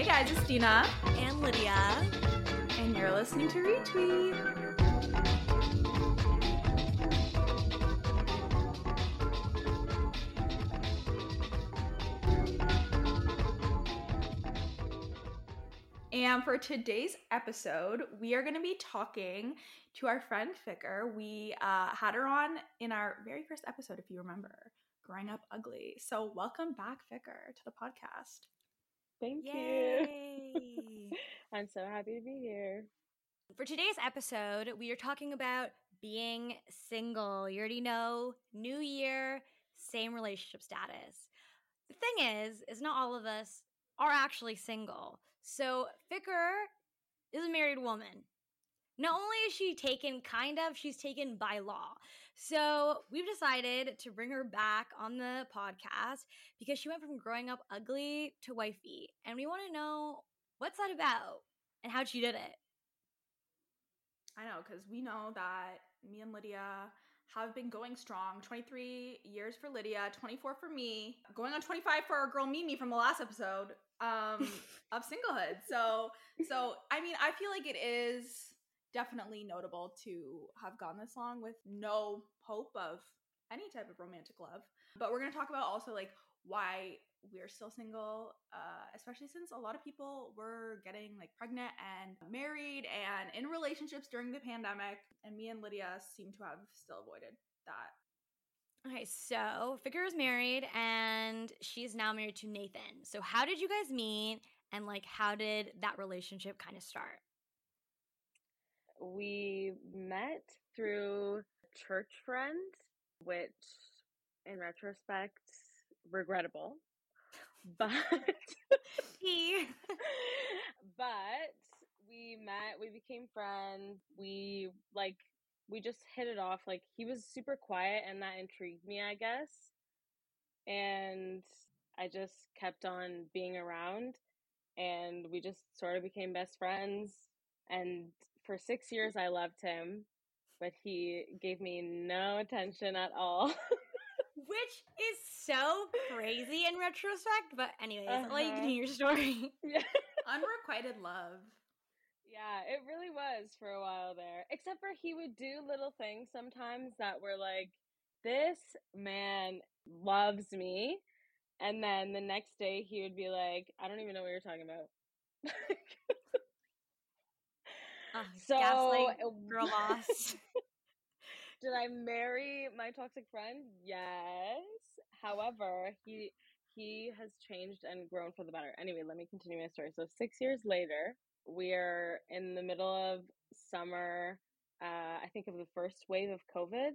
Hey guys, it's Dina. And Lydia. And you're listening to Retweet. And for today's episode, we are going to be talking to our friend Fikr. We uh, had her on in our very first episode, if you remember, Growing Up Ugly. So, welcome back, Fikr, to the podcast. Thank Yay. you. I'm so happy to be here. For today's episode, we are talking about being single. You already know, new year, same relationship status. The thing is, is not all of us are actually single. So Fikr is a married woman. Not only is she taken, kind of, she's taken by law. So we've decided to bring her back on the podcast because she went from growing up ugly to wifey. And we want to know what's that about and how she did it. I know, because we know that me and Lydia have been going strong 23 years for Lydia, 24 for me, going on 25 for our girl Mimi from the last episode um, of singlehood. So, so I mean, I feel like it is definitely notable to have gone this long with no hope of any type of romantic love. But we're going to talk about also like why we're still single, uh, especially since a lot of people were getting like pregnant and married and in relationships during the pandemic. And me and Lydia seem to have still avoided that Okay, so Fikr is married and she's now married to Nathan. So how did you guys meet and like how did that relationship kind of start? We met through church friends, which in retrospect regrettable. But but we met, we became friends. We like we just hit it off. Like he was super quiet and that intrigued me, I guess. And I just kept on being around and we just sort of became best friends. And for six years, I loved him, but he gave me no attention at all. Which is so crazy in retrospect. But, anyways, uh-huh. I'll let you continue your story. Yeah. Unrequited love. Yeah, it really was for a while there. Except for he would do little things sometimes that were like, this man loves me. And then the next day he would be like, I don't even know what you're talking about. so, girl boss. did I marry my toxic friend? Yes. However, he he has changed and grown for the better. Anyway, let me continue my story. So six years later, we're in the middle of summer, uh, I think of the first wave of COVID.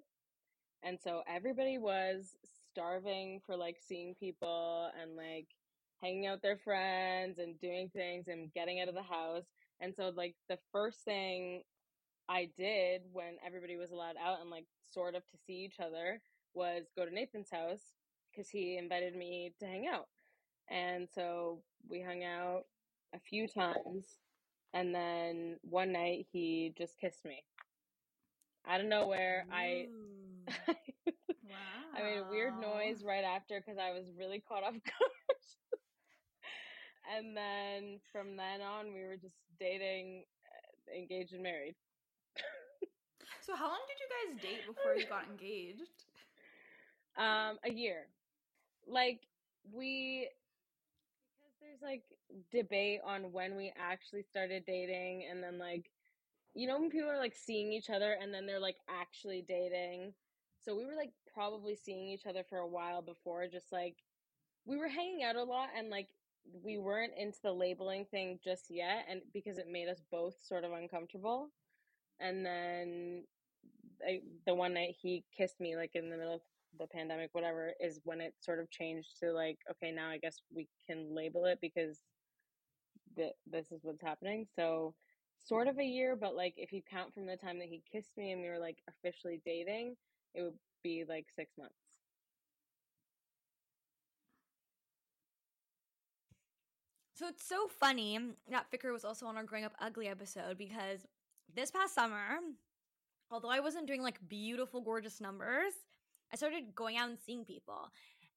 And so everybody was starving for like seeing people and like hanging out with their friends and doing things and getting out of the house. And so, like, the first thing I did when everybody was allowed out and like sort of to see each other was go to Nathan's house because he invited me to hang out. And so we hung out a few times and then one night he just kissed me out of nowhere. Ooh. I wow. I made a weird noise right after because I was really caught off guard. and then from then on, we were just dating, uh, engaged, and married. so, how long did you guys date before you got engaged? Um, a year. Like we because there's like debate on when we actually started dating and then like you know when people are like seeing each other and then they're like actually dating so we were like probably seeing each other for a while before just like we were hanging out a lot and like we weren't into the labeling thing just yet and because it made us both sort of uncomfortable and then I, the one night he kissed me like in the middle of the pandemic, whatever, is when it sort of changed to like, okay, now I guess we can label it because th- this is what's happening. So, sort of a year, but like if you count from the time that he kissed me and we were like officially dating, it would be like six months. So it's so funny that Fikr was also on our Growing Up Ugly episode because this past summer, although I wasn't doing like beautiful, gorgeous numbers, I started going out and seeing people.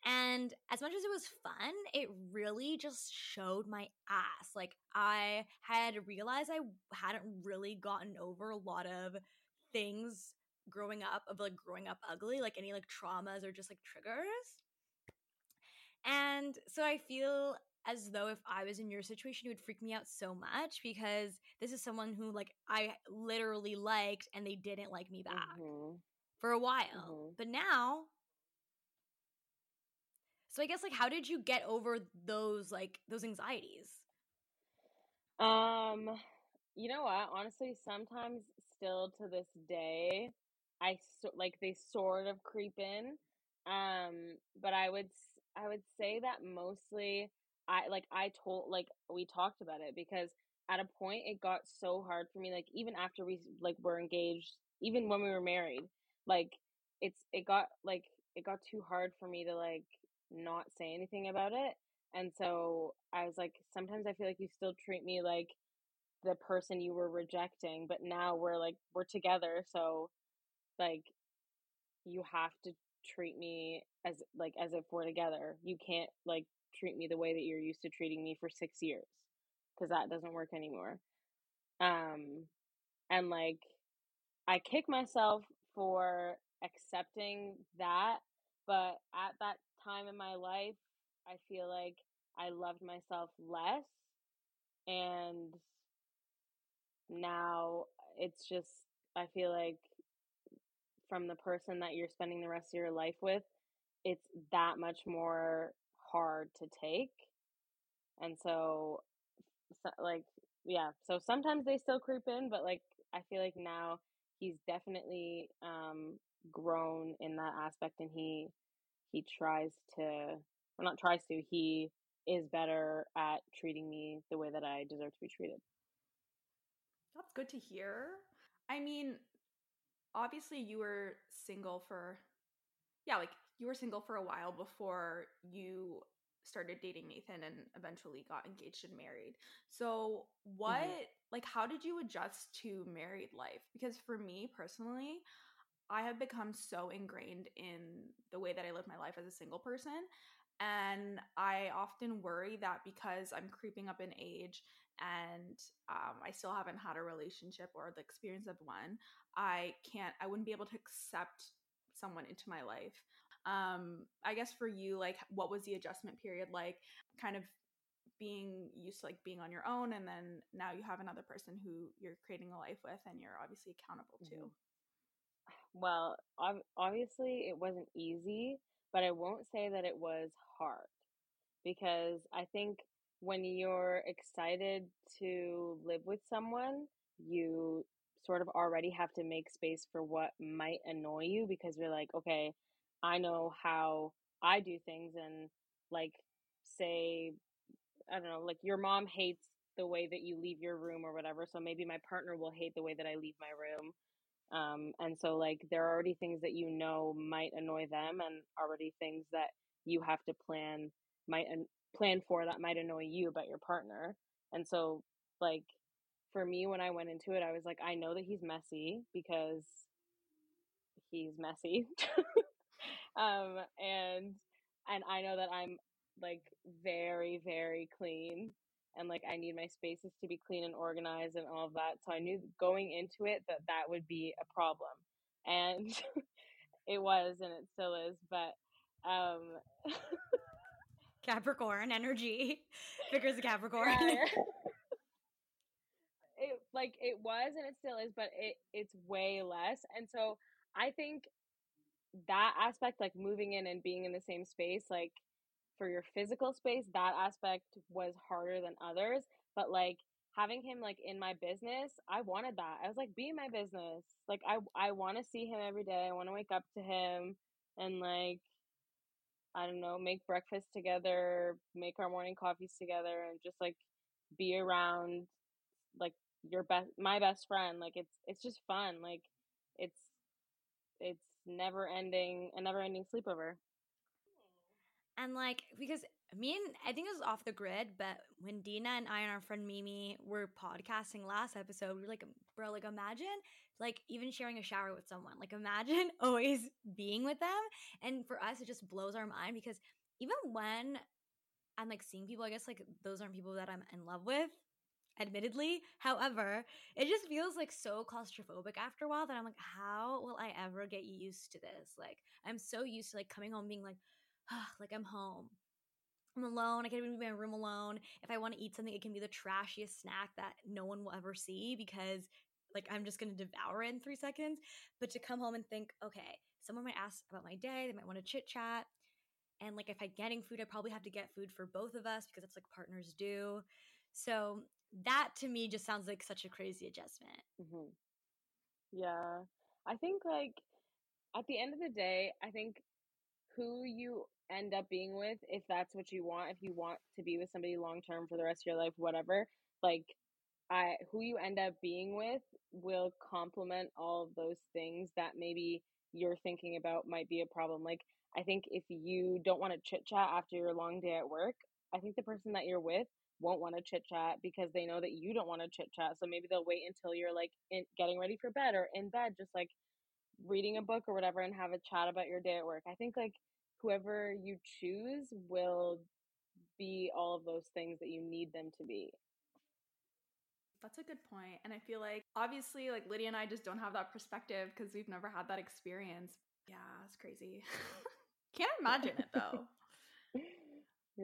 And as much as it was fun, it really just showed my ass. Like, I had realized I hadn't really gotten over a lot of things growing up, of like growing up ugly, like any like traumas or just like triggers. And so I feel as though if I was in your situation, it would freak me out so much because this is someone who like I literally liked and they didn't like me back Mhm. for a while. Mhm. But now So I guess like how did you get over those like those anxieties? Um, you know what? Honestly, sometimes still to this day, I so, like they sort of creep in. Um, but I would I would say that mostly I like I told like we talked about it because at a point it got so hard for me like even after we like were engaged, even when we were married, like it's it got like it got too hard for me to like not say anything about it. And so I was like, sometimes I feel like you still treat me like the person you were rejecting, but now we're like, we're together. So, like, you have to treat me as, like, as if we're together. You can't, like, treat me the way that you're used to treating me for six years because that doesn't work anymore. Um, and like, I kick myself for accepting that, but at that time in my life, I feel like I loved myself less and now it's just I feel like from the person that you're spending the rest of your life with, it's that much more hard to take. And so, so like yeah, so sometimes they still creep in, but like I feel like now he's definitely um grown in that aspect and he he tries to well not tries to, he is better at treating me the way that I deserve to be treated. That's good to hear. I mean, obviously you were single for yeah, like you were single for a while before you started dating Nathan and eventually got engaged and married. So, what like how did you adjust to married life? Because for me personally, I have become so ingrained in the way that I live my life as a single person. And I often worry that because I'm creeping up in age and um, I still haven't had a relationship or the experience of one, I can't, I wouldn't be able to accept someone into my life. Um, I guess for you, like, what was the adjustment period like? Kind of being used to like being on your own, and then now you have another person who you're creating a life with, and you're obviously accountable to. Mhm. Well, obviously it wasn't easy, but I won't say that it was hard because I think when you're excited to live with someone, you sort of already have to make space for what might annoy you because you're like, okay, I know how I do things and like say I don't know, like your mom hates the way that you leave your room or whatever, so maybe my partner will hate the way that I leave my room. Um, and so like there are already things that you know might annoy them and already things that you have to plan might an- plan for that might annoy you about your partner. And so like for me when I went into it, I was like I know that he's messy because he's messy. um and and I know that I'm like very very clean and like I need my spaces to be clean and organized and all of that. So I knew going into it that that would be a problem. And it was and it still is, but um Capricorn energy. Figures Capricorn. yeah. it like it was and it still is, but it it's way less. And so I think that aspect like moving in and being in the same space like for your physical space that aspect was harder than others but like having him like in my business i wanted that. I was like be in my business. Like i i want to see him every day i want to wake up to him and like i don't know make breakfast together make our morning coffees together and just like be around like your best my best friend like it's it's just fun like it's it's never ending a never ending sleepover And like because me and I think it was off the grid, but when Dina and I and our friend Mimi were podcasting last episode, we were like, bro, like imagine like even sharing a shower with someone. Like imagine always being with them. And for us, it just blows our mind because even when I'm like seeing people, I guess like those aren't people that I'm in love with, admittedly. However, it just feels like so claustrophobic after a while that I'm like, how will I ever get used to this? Like I'm so used to like coming home being like, oh, like I'm home. I'm alone. I can even be in my room alone. If I want to eat something, it can be the trashiest snack that no one will ever see because like I'm just gonna devour it in three seconds. But to come home and think, okay, someone might ask about my day, they might want to chit chat. And like if I'm getting food, I probably have to get food for both of us because that's like partners do. So that to me just sounds like such a crazy adjustment. hmm Yeah. I think like at the end of the day, I think who you end up being with, if that's what you want, if you want to be with somebody long term for the rest of your life, whatever, like I who you end up being with will complement all of those things that maybe you're thinking about might be a problem. Like I think if you don't want to chit chat after your long day at work, I think the person that you're with won't want to chit chat because they know that you don't want to chit chat. So maybe they'll wait until you're like in, getting ready for bed or in bed, just like reading a book or whatever, and have a chat about your day at work. I think like whoever you choose will be all of those things that you need them to be. That's a good point. And I feel like obviously like Lydia and I just don't have that perspective because we've never had that experience. Yeah, it's crazy. Can't imagine it though.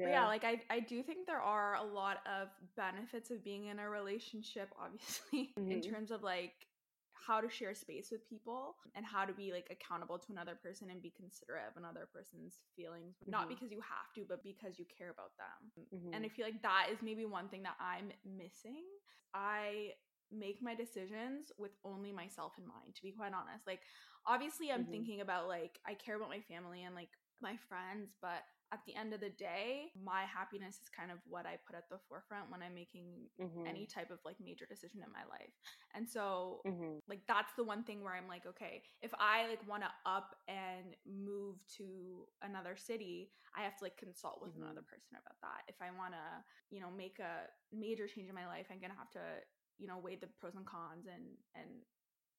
But yeah, like I, I do think there are a lot of benefits of being in a relationship, obviously, in Mhm. terms of like how to share space with people and how to be like accountable to another person and be considerate of another person's feelings, not Mhm. because you have to, but because you care about them. Mhm. And I feel like that is maybe one thing that I'm missing. I make my decisions with only myself in mind, to be quite honest. Like, obviously, I'm Mhm. thinking about like, I care about my family and like my friends, but at the end of the day, my happiness is kind of what I put at the forefront when I'm making Mhm. any type of like major decision in my life. And so, Mhm. like that's the one thing where I'm like, okay, if I like want to up and move to another city, I have to like consult with another Mhm. person about that. If I want to, you know, make a major change in my life, I'm going to have to, you know, weigh the pros and cons and and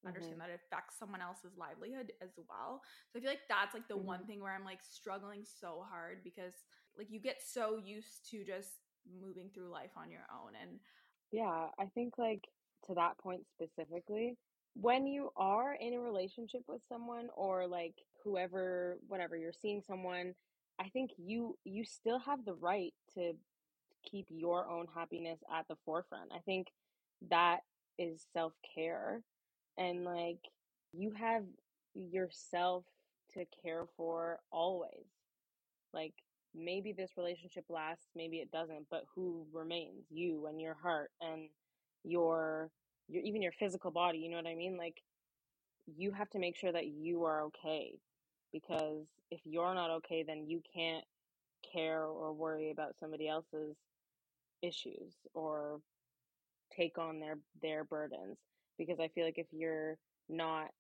understand Mhm. that it affects someone else's livelihood as well. So I feel like that's like the one Mhm. thing where I'm like struggling so hard because like you get so used to just moving through life on your own and Yeah, I think like to that point specifically, when you are in a relationship with someone or like whoever, whatever, you're seeing someone, I think you you still have the right to keep your own happiness at the forefront. I think that is self-care and like you have yourself to care for always. Like maybe this relationship lasts, maybe it doesn't, but who remains? You and your heart and your your even your physical body, you know what I mean? Like you have to make sure that you are okay because if you're not okay, then you can't care or worry about somebody else's issues or take on their their burdens because I feel like if you're not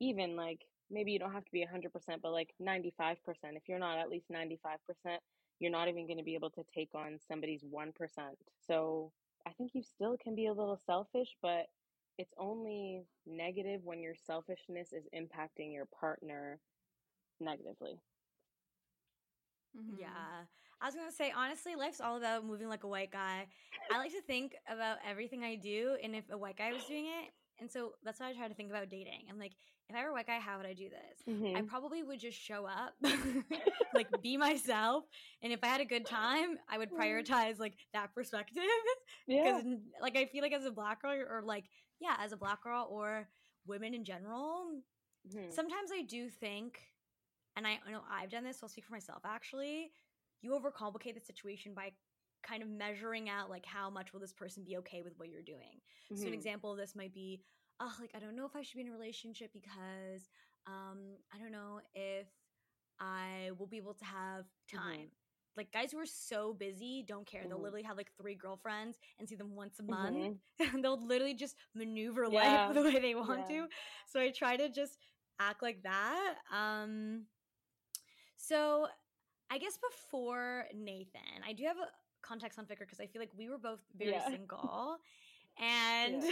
even like maybe you don't have to be 100% but like 95% if you're not at least 95% you're not even going to be able to take on somebody's 1% so i think you still can be a little selfish but it's only negative when your selfishness is impacting your partner negatively Mhm. Yeah. I was to say, honestly, life's all about moving like a white guy. I like to think about everything I do and if a white guy was doing it. And so that's why I try to think about dating. I'm like, if I were a white guy, how would I do this? I Mhm. probably would just show up, like be myself. And if I had a good time, I would prioritize like that perspective. yeah Because, like, I feel like as a black girl, or like, yeah, as a black girl or women in general, Mhm. sometimes I do think, and I know I've done this, so I'll speak for myself actually, you overcomplicate the situation by kind of measuring out like how much will this person be okay with what you're doing. So an Mhm. example of this might be, oh, like I don't know if I should be in a relationship because um I don't know if I will be able to have Mhm. time. Like guys who are so busy don't care. They'll Mhm. literally have like three girlfriends and see them once a month. Mhm. And they'll literally just maneuver Yeah. life the way they want Yeah. to. So I try to just act like that. Um so I guess before Nathan, I do have a context on Fikr because I feel like we were both very Yeah. single. And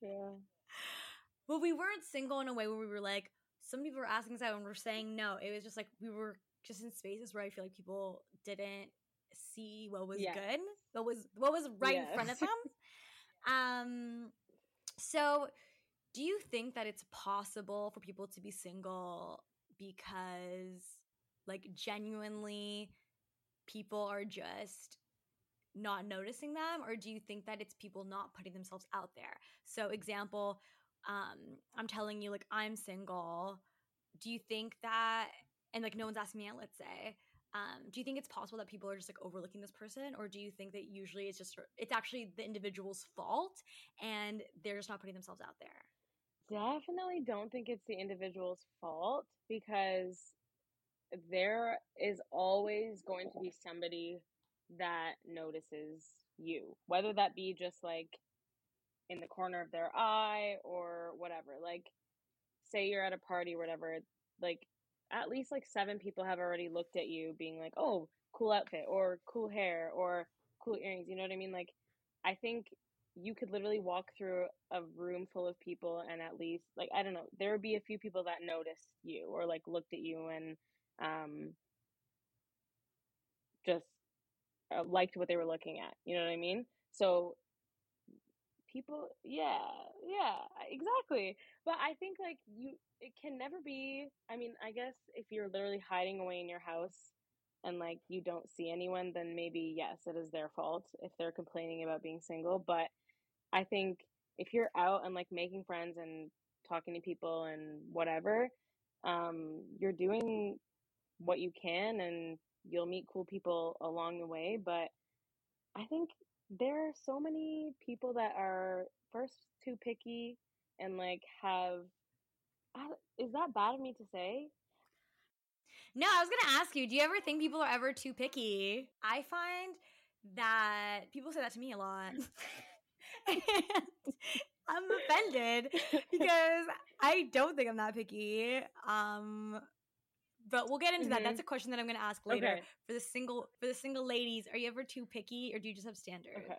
Yeah. But we weren't single in a way where we were like, some people were asking us out and we're saying no. It was just like we were just in spaces where I feel like people didn't see what was Yes. good, what was what was right in front of them. um, so do you think that it's possible for people to be single because, like, genuinely, people are just not noticing them, or do you think that it's people not putting themselves out there? So, example, um, I'm telling you, like, I'm single. Do you think that, and like, no one's asking me out, let's say, um, do you think it's possible that people are just like overlooking this person, or do you think that usually it's just it's actually the individual's fault and they're just not putting themselves out there? Definitely don't think it's the individual's fault because there is always going to be somebody that notices you, whether that be just like in the corner of their eye or whatever. Like, say you're at a party or whatever, like, at least like seven people have already looked at you, being like, oh, cool outfit or cool hair or cool earrings. You know what I mean? Like, I think you could literally walk through a room full of people and at least like I don't know, there would be a few people that noticed you or like looked at you and um just uh, liked what they were looking at. You know what I mean? So people yeah, yeah, exactly. But I think like you it can never be I mean, I guess if you're literally hiding away in your house and like you don't see anyone, then maybe yes, it is their fault if they're complaining about being single. But I think if you're out and like making friends and talking to people and whatever, um, you're doing what you can and you'll meet cool people along the way. But I think there are so many people that are first too picky and like have. Is that bad of me to say? No, I was gonna ask you, do you ever think people are ever too picky? I find that people say that to me a lot. and I'm offended because I don't think I'm that picky. Um but we'll get into that. Mhm. That's a question that I'm gonna ask later. Okay. For the single for the single ladies, are you ever too picky or do you just have standards? Okay.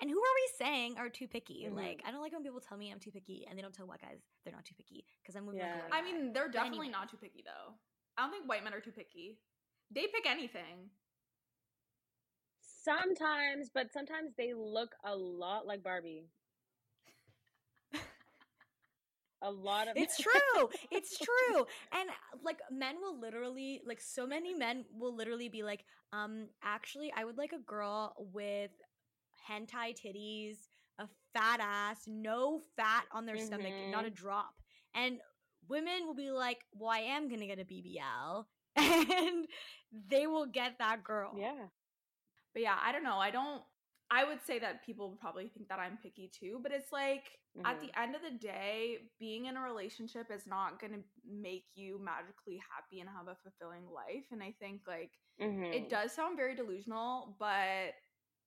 And who are we saying are too picky? Mhm. Like, I don't like when people tell me I'm too picky and they don't tell white guys they're not too picky because I'm with Yeah. I mean, they're definitely anyway. not too picky though. I don't think white men are too picky. They pick anything. Sometimes, but sometimes they look a lot like Barbie. A lot of It's true. It's true. And uh, like men will literally like so many men will literally be like, um, actually I would like a girl with hentai titties, a fat ass, no fat on their stomach, not a drop. And women will be like, Well, I am gonna get a BBL and they will get that girl. yeah. But yeah, I don't know. I don't I would say that people would probably think that I'm picky too, but it's like at the end of the day, being in a relationship is not going to make you magically happy and have a fulfilling life. And I think like Mhm. it does sound very delusional, but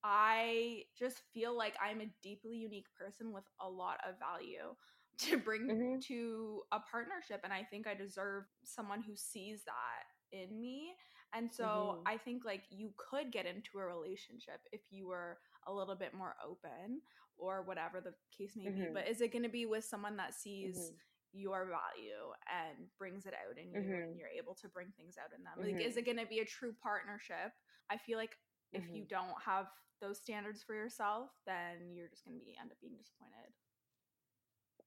I just feel like I'm a deeply unique person with a lot of value to bring Mhm. to a partnership. And I think I deserve someone who sees that in me. And so Mhm. I think like you could get into a relationship if you were a little bit more open or whatever the case may be. Mhm. But is it going to be with someone that sees Mhm. your value and brings it out in you and Mhm. you're able to bring things out in them? Like, is Mhm. it going to be a true partnership? I feel like if you don't have those standards for yourself, then you're just going to be end up being disappointed.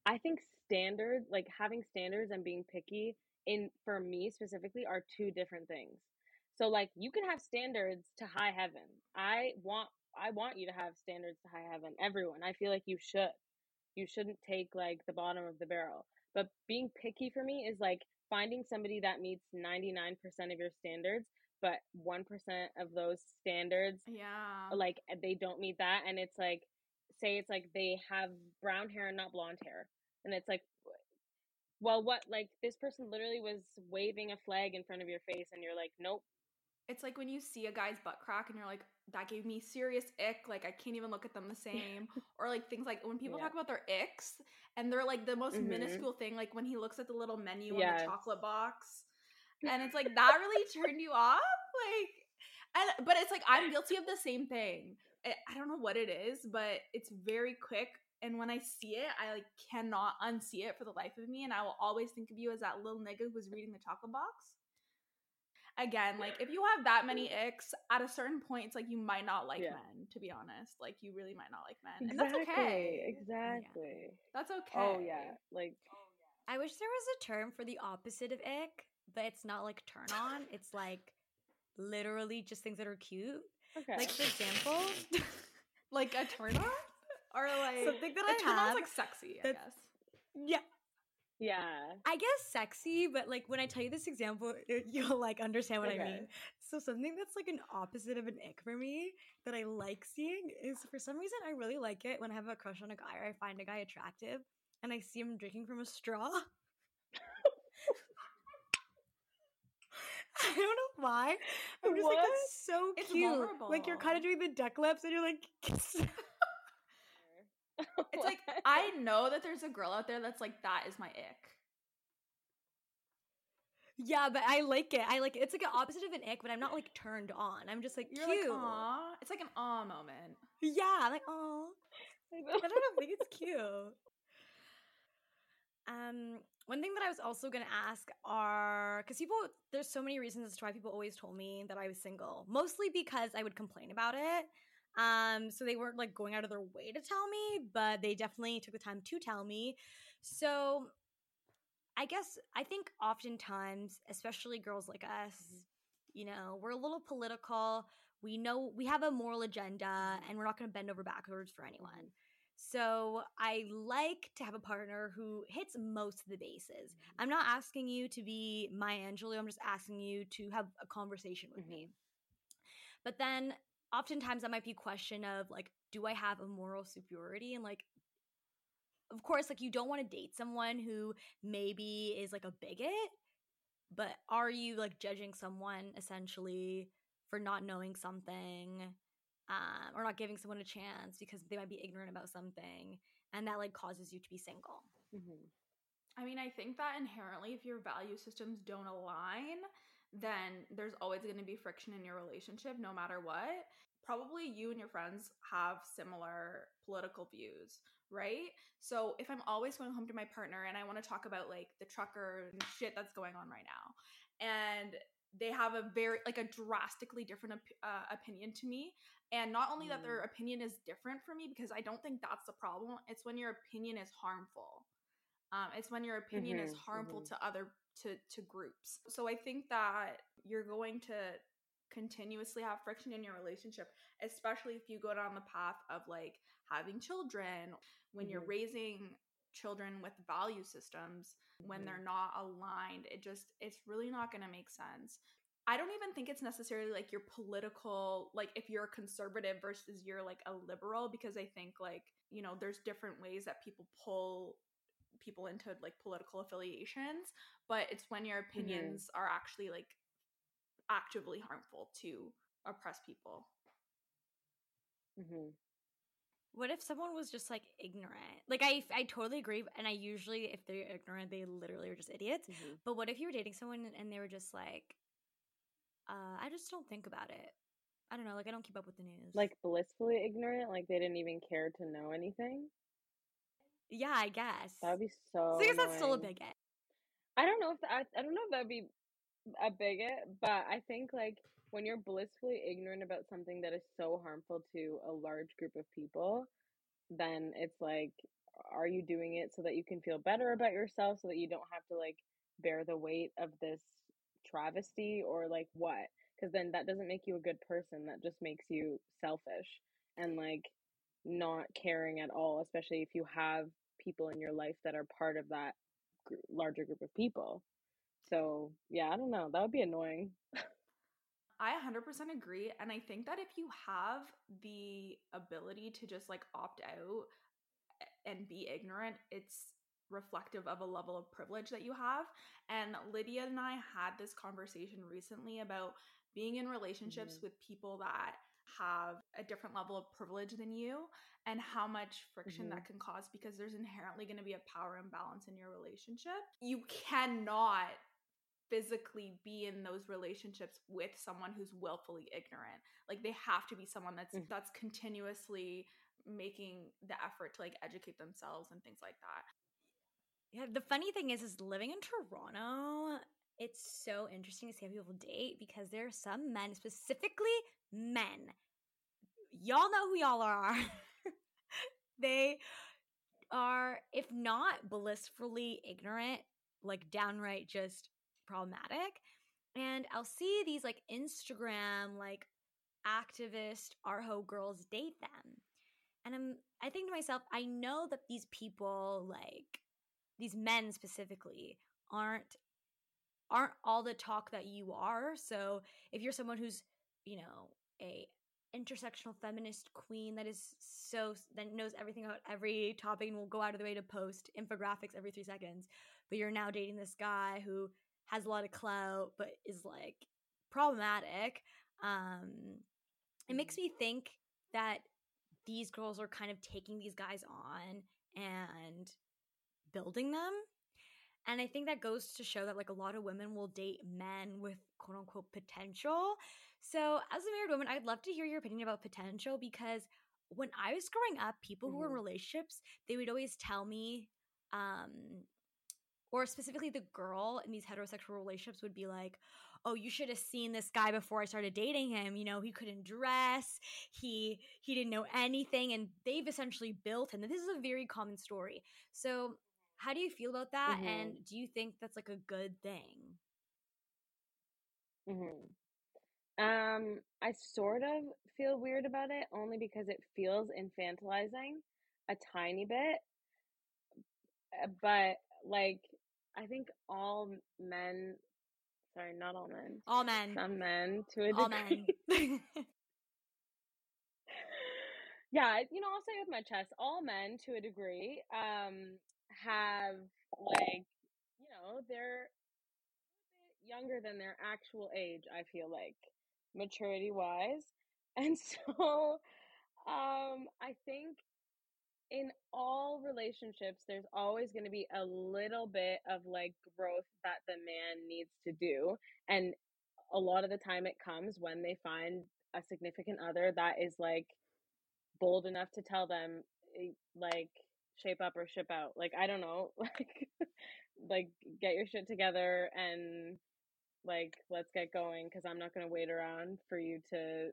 I think standards, like having standards and being picky, in for me specifically, are two different things. So like you can have standards to high heaven. I want I want you to have standards to high heaven. Everyone. I feel like you should. You shouldn't take like the bottom of the barrel. But being picky for me is like finding somebody that meets 99% of your standards, but 1% of those standards Yeah. like eh, they don't meet that and it's like say it's like they have brown hair and not blonde hair and it's like well what like this person literally was waving a flag in front of your face and you're like nope It's like when you see a guy's butt crack and you're like, that gave me serious ick. Like I can't even look at them the same. or like things like when people Yeah. talk about their icks and they're like the most Mhm. minuscule thing, like when he looks at the little menu on the chocolate box. And it's like that really turned you off? Like and but it's like I'm guilty of the same thing. I I don't know what it is, but it's very quick and when I see it, I like cannot unsee it for the life of me, and I will always think of you as that little nigga who was reading the chocolate box. Again, like if you have that many mm. icks, at a certain point, it's like you might not like Yeah. men. To be honest, like you really might not like men, and that's okay. Exactly. That's oh, okay. Oh yeah. Like I wish there was a term for the opposite of ick, but it's not like turn on. it's like literally just things that are cute. okay. Like for example, like a turn on, or like Something that a I turn on's have like sexy. I guess. yeah, yeah. I guess sexy, but like when I tell you this example, you'll like understand what I mean. So something that's like an opposite of an ick for me that I like seeing is for some reason I really like it when I have a crush on a guy or I find a guy attractive and I see him drinking from a straw. I don't know why. I'm just like that's so It's cute. Like you're kind of doing the duck lips and you're like It's like I know that there's a girl out there that's like that is my ick. Yeah, but I like it. I like it. It's like an opposite of an ick, but I'm not like turned on. I'm just like You're cute. like, aw. It's like an aw moment. Yeah, like oh. I I don't know. I think it's cute. Um, one thing that I was also gonna ask are because people, there's so many reasons as to why people always told me that I was single. Mostly because I would complain about it. Um, so they weren't like going out of their way to tell me, but they definitely took the time to tell me. So I guess I think oftentimes, especially girls like mm-hmm. us, you know, we're a little political. We know we have a moral agenda mm-hmm. and we're not going to bend over backwards for mm-hmm. anyone. So I like to have a partner who hits most of the bases. I'm not asking you to be Maya Angelou. I'm just asking you to have a conversation with me. But then oftentimes that might be a question of like, do I have a moral superiority? And like, of course, like you don't want to date someone who maybe is like a bigot, but are you like judging someone essentially for not knowing something um, or not giving someone a chance because they might be ignorant about something and that like causes you to be single? Mhm. I mean, I think that inherently, if your value systems don't align, then there's always going to be friction in your relationship, no matter what. Probably you and your friends have similar political views, right? So if I'm always going home to my partner and I want to talk about like the trucker and shit that's going on right now, and they have a very like a drastically different op- uh, opinion to me and not only that their opinion is different for me because i don't think that's the problem it's when your opinion is harmful um, it's when your opinion is Mhm, harmful mhm. to other to to groups so i think that you're going to continuously have friction in your relationship especially if you go down the path of like having children when you're Mhm. raising children with value systems when Mhm. they're not aligned it just it's really not going to make sense i don't even think it's necessarily like your political like if you're a conservative versus you're like a liberal because i think like you know there's different ways that people pull people into like political affiliations but it's when your opinions are actually like actively harmful to oppress people Mhm. What if someone was just like ignorant? Like I I totally agree and I usually if they're ignorant they literally are just idiots. Mhm. But what if you were dating someone and they were just like uh I just don't think about it. I don't know, like I don't keep up with the news. Like blissfully ignorant, like they didn't even care to know anything. Yeah, I guess. That would be so. So I guess that's still a bigot. I don't know if that, I, I don't know if that'd be a bigot, but I think like when you're blissfully ignorant about something that is so harmful to a large group of people, then it's like, are you doing it so that you can feel better about yourself, so that you don't have to like bear the weight of this travesty, or like what? Because then that doesn't make you a good person. That just makes you selfish and like not caring at all, especially if you have people in your life that are part of that gr- larger group of people. So yeah, I don't know. That would be annoying. I 100% agree. And I think that if you have the ability to just like opt out and be ignorant, it's reflective of a level of privilege that you have. And Lydia and I had this conversation recently about being in relationships Mhm. with people that have a different level of privilege than you and how much friction that can cause because there's inherently going to be a power imbalance in your relationship. You cannot physically be in those relationships with someone who's willfully ignorant like they have to be someone that's Mhm. that's continuously making the effort to like educate themselves and things like that. Yeah, the funny thing is, is living in Toronto, it's so interesting to see how people date because there are some men, specifically men. Y'all know who y'all are. they are, if not blissfully ignorant, like downright just problematic. And I'll see these like Instagram, like activist Arho girls date them. And I'm I think to myself, I know that these people like these men specifically aren't aren't all the talk that you are. So if you're someone who's, you know, a intersectional feminist queen that is so that knows everything about every topic and will go out of the way to post infographics every three seconds, but you're now dating this guy who has a lot of clout but is like problematic. Um, it makes me think that these girls are kind of taking these guys on and building them. And I think that goes to show that like a lot of women will date men with quote unquote potential. So, as a married woman, I'd love to hear your opinion about potential because when I was growing up, people who were in Mhm. relationships, they would always tell me, um, or specifically the girl in these heterosexual relationships would be like, "Oh, you should have seen this guy before I started dating him. You know, he couldn't dress. He he didn't know anything." And they've essentially built him. And this is a very common story. So, how do you feel about that? Mhm. And do you think that's like a good thing? hmm Um, I sort of feel weird about it only because it feels infantilizing a tiny bit. Uh, But like, I think all men, sorry, not all men, All men. some men to a All degree. men. yeah, you know, I'll say with my chest, all men to a degree um have like, you know, they're a bit younger than their actual age, I feel like, maturity wise. And so um I think in all relationships there's always going to be a little bit of like growth that the man needs to do and a lot of the time it comes when they find a significant other that is like bold enough to tell them eh, like shape up or ship out like i don't know like like get your shit together and like let's get going because i'm not going to wait around for you to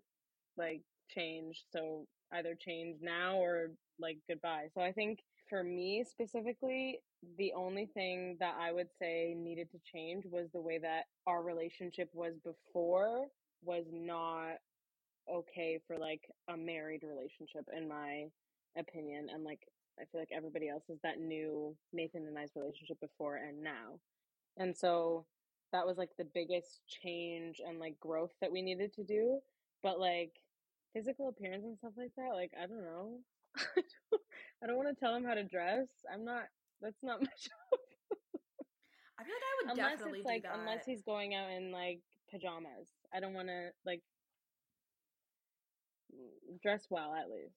like change. So either change now or like goodbye. So i think for me specifically the only thing that i would say needed to change was the way that our relationship was before was not okay for like a married relationship in my opinion and like i feel like everybody else is that new nathan and i's relationship before and now. And so that was like the biggest change and like growth that we needed to do but like physical appearance and stuff like that like i don't know. I don't want to tell him how to dress. I'm not that's not my job. I feel like I would unless definitely it's like that. unless he's going out in like pajamas. I don't want to like mm, dress well at least.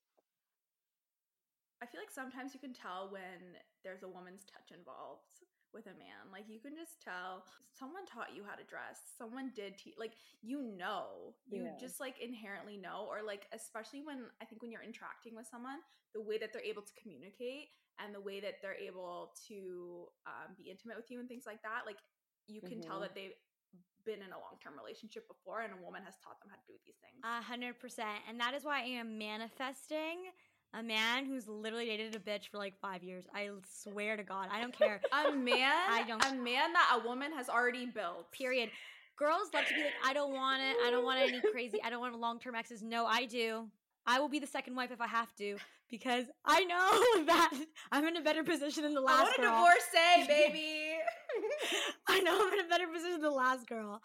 I feel like sometimes you can tell when there's a woman's touch involved with a man. Like you can just tell someone taught you how to dress. Someone did teach like you know. You Yeah. just like inherently know or like especially when I think when you're interacting with someone, the way that they're able to communicate and the way that they're able to um, be intimate with you and things like that, like you can tell Mhm. that they've been in a long-term relationship before and a woman has taught them how to do these things. A hundred percent. And that is why I am manifesting a man who's literally dated a bitch for like five years. I swear to God. I don't care. a man I don't- a man that a woman has already built. Period. Girls love to be like, I don't want it. I don't want any crazy. I don't want long term exes. No, I do. I will be the second wife if I have to because I know that I'm in a better position than the last. I want a girl. divorcee, baby. I know I'm in a better position than the last girl.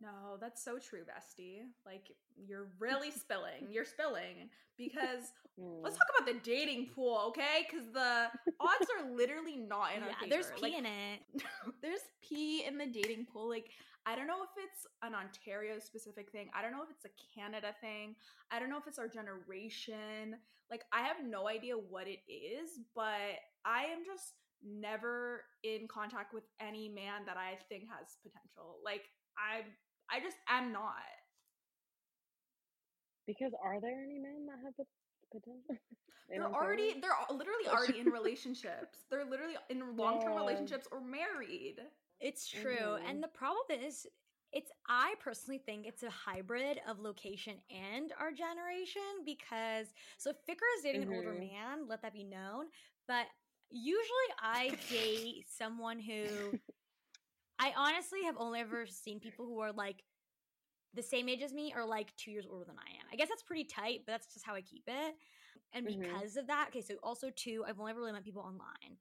No, that's so true, bestie. Like you're really spilling. You're spilling because Mm. let's talk about the dating pool, okay? Because the odds are literally not in our favor. there's pee Like, in it. there's pee in the dating pool. Like, I don't know if it's an Ontario specific thing. I don't know if it's a Canada thing. I don't know if it's our generation. Like, I have no idea what it is, but I am just never in contact with any man that I think has potential. Like, I I just am not. because are there any men that have the potential. They're already they're literally already in relationships. They're literally in long-term Yeah. relationships or married. It's true. Mhm. And the problem is it's I personally think it's a hybrid of location and our generation because so if Fikra is dating an older Mhm. man, let that be known. But usually I date someone who I honestly have only ever seen people who are like the same age as me or like two years older than I am. I guess that's pretty tight, but that's just how I keep it. And Mhm. because of that, okay, so also too, I've only ever really met people online.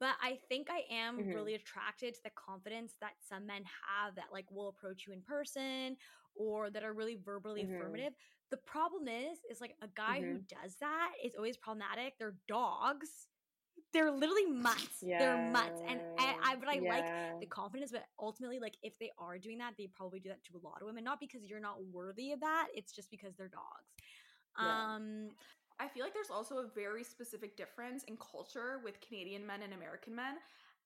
But I think I am Mhm. really attracted to the confidence that some men have that like will approach you in person or that are really verbally Mhm. affirmative. The problem is, is like a guy who Mhm. does that is always problematic. They're dogs. They're literally mutts. They're mutts. And I, I but I like the confidence, but ultimately, like if they are doing that, they probably do that to a lot of women. Not because you're not worthy of that, it's just because they're dogs. Yeah. Um I feel like there's also a very specific difference in culture with Canadian men and American men.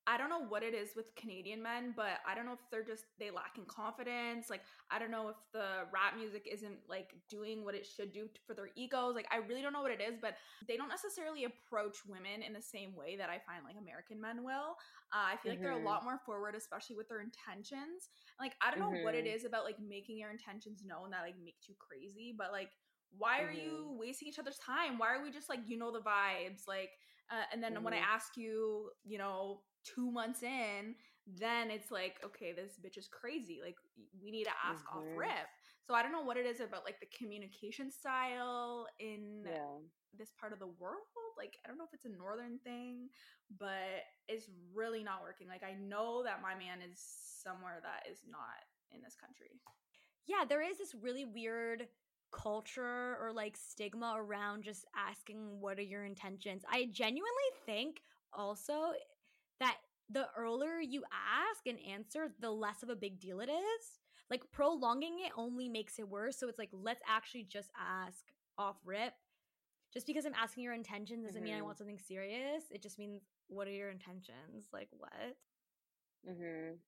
I don't know what it is with Canadian men, but I don't know if they're just they lack in confidence. Like I don't know if the rap music isn't like doing what it should do for their egos. Like I really don't know what it is, but they don't necessarily approach women in the same way that I find like American men will. Uh, I feel like they're a Mhm. lot more forward, especially with their intentions. Like I don't know what it Mhm. is about like making your intentions known that like makes you crazy, but like why are Mhm. you wasting each other's time? Why are we just like you know the vibes? Like, uh, and then when I Mhm. ask you, you know, two months in, then it's like, okay, this bitch is crazy. Like, we need to ask off Mhm. rip. So I don't know what it is about like the communication style in Yeah. this part of the world. Like, I don't know if it's a northern thing, but it's really not working. Like, I know that my man is somewhere that is not in this country. yeah, there is this really weird culture or like stigma around just asking what are your intentions. I genuinely think also that the earlier you ask and answer, the less of a big deal it is. Like prolonging it only makes it worse. So it's like let's actually just ask off rip. Just because I'm asking your intentions doesn't mean I Mhm. want something serious. It just means what are your intentions? Like what? Mhm.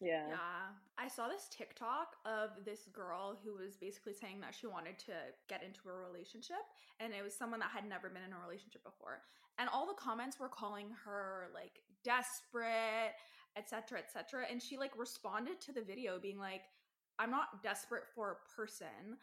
Yeah. Yeah. I saw this TikTok of this girl who was basically saying that she wanted to get into a relationship and it was someone that had never been in a relationship before. And all the comments were calling her like desperate, etc., etc. And she like responded to the video being like, I'm not desperate for a person.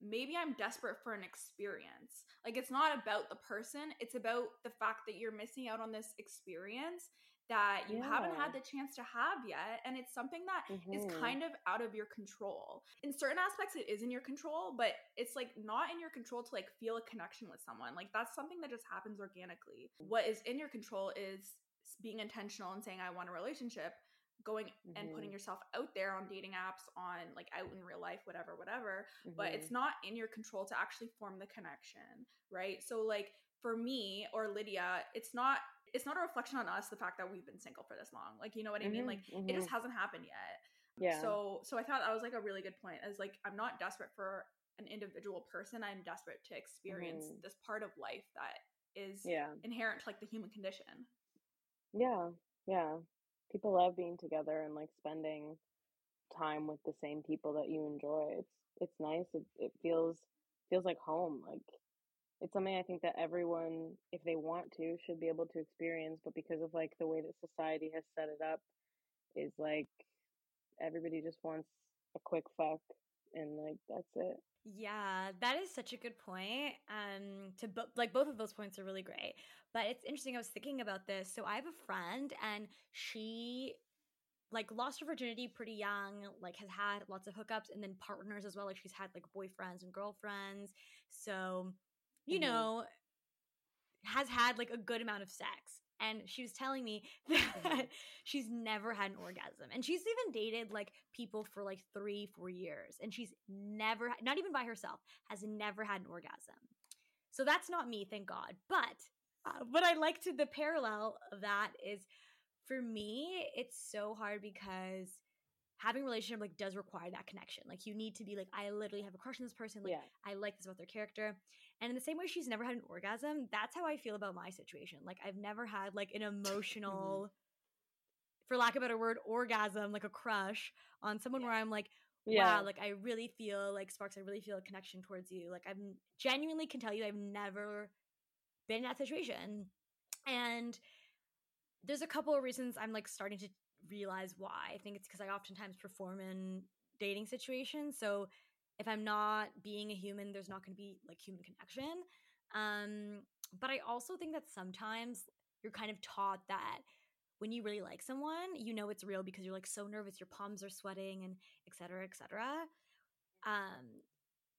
Maybe I'm desperate for an experience. Like, it's not about the person, it's about the fact that you're missing out on this experience that you haven't had the chance to have yet. And it's something that is Mhm. kind of out of your control. In certain aspects, it is in your control, but it's like not in your control to like feel a connection with someone. Like that's something that just happens organically. What is in your control is being intentional and saying, I want a relationship, going and putting Mhm. yourself out there on dating apps, on like out in real life, whatever, whatever. But it's Mhm. not in your control to actually form the connection, right? So like for me or Lydia, it's not it's not a reflection on us the fact that we've been single for this long. Like you know what I mean? Mhm. Like it just hasn't happened yet. yeah. So so I thought that was like a really good point. As like I'm not desperate for an individual person. I'm desperate to experience Mhm. this part of life that is yeah. inherent to like the human condition. Yeah. Yeah. People love being together and like spending time with the same people that you enjoy. It's it's nice. It it feels feels like home. Like it's something I think that everyone, if they want to, should be able to experience. But because of like the way that society has set it up, is like everybody just wants a quick fuck and like that's it. Yeah, that is such a good point. Um, to bo- like both of those points are really great. But it's interesting. I was thinking about this. So I have a friend, and she like lost her virginity pretty young. Like has had lots of hookups, and then partners as well. Like she's had like boyfriends and girlfriends. So you Mhm. know, has had like a good amount of sex. And she was telling me that Mhm. she's never had an orgasm. And she's even dated like people for like three, four years. And she's never, not even by herself, has never had an orgasm. So that's not me, thank God. But uh, what I like to the parallel of that is for me, it's so hard because having a relationship like does require that connection. Like you need to be like, I literally have a crush on this person. Like yeah. I like this about their character. And in the same way she's never had an orgasm, that's how I feel about my situation. Like I've never had like an mm-hmm. emotional for lack of a better word, orgasm, like a crush on someone where I'm like, Yeah. wow, like I really feel like sparks. I really feel a connection towards you. Like I'm genuinely can tell you I've never been in that situation, and there's a couple of reasons I'm like starting to realize why. I think it's because I oftentimes perform in dating situations. So if I'm not being a human, there's not going to be like human connection. Um, but I also think that sometimes you're kind of taught that when you really like someone, you know it's real because you're like so nervous, your palms are sweating, and et cetera, et cetera. Um,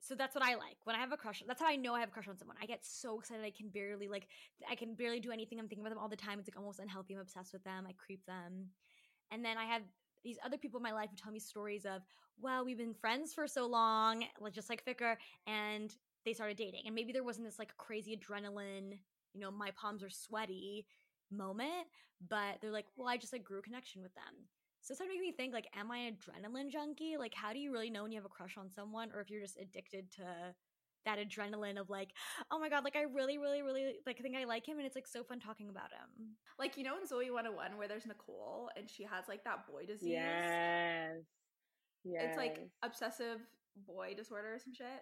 so that's what I like when I have a crush. That's how I know I have a crush on someone. I get so excited I can barely like I can barely do anything. I'm thinking about them all the time. It's like almost unhealthy. I'm obsessed with them. I creep them, and then I have these other people in my life who tell me stories of, well, we've been friends for so long, like just like Fikr, and they started dating, and maybe there wasn't this like crazy adrenaline, you know, my palms are sweaty moment, but they're like, well, I just like grew a connection with them. So it's to me think like, am I an adrenaline junkie? Like, how do you really know when you have a crush on someone, or if you're just addicted to that adrenaline of like, oh my god, like I really, really, really like think I like him, and it's like so fun talking about him. Like you know in Zoey 101 where there's Nicole and she has like that boy disease. Yes. Yes. It's like obsessive boy disorder or some shit.